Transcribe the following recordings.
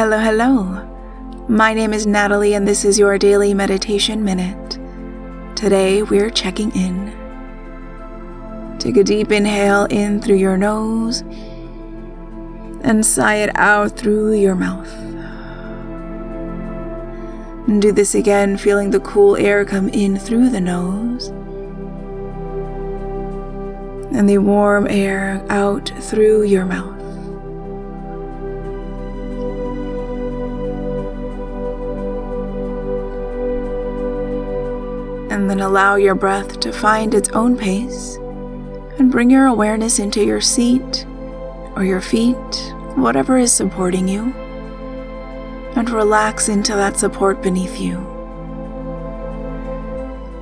Hello, hello. My name is Natalie, and this is your daily meditation minute. Today, we're checking in. Take a deep inhale in through your nose and sigh it out through your mouth. And do this again, feeling the cool air come in through the nose and the warm air out through your mouth. And then allow your breath to find its own pace and bring your awareness into your seat or your feet, whatever is supporting you, and relax into that support beneath you.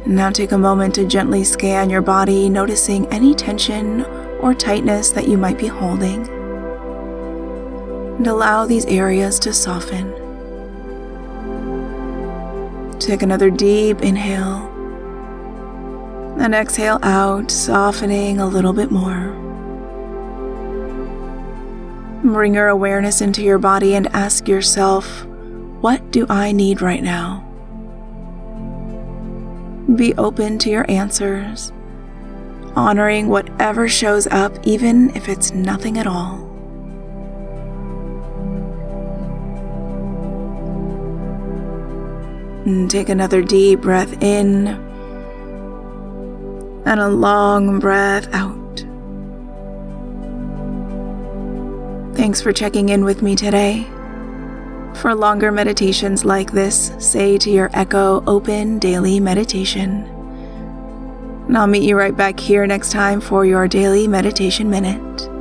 Now take a moment to gently scan your body, noticing any tension or tightness that you might be holding. And allow these areas to soften. Take another deep inhale and exhale out, softening a little bit more. Bring your awareness into your body and ask yourself, What do I need right now? Be open to your answers, honoring whatever shows up, even if it's nothing at all. And take another deep breath in and a long breath out. Thanks for checking in with me today. For longer meditations like this, say to your Echo Open Daily Meditation. And I'll meet you right back here next time for your Daily Meditation Minute.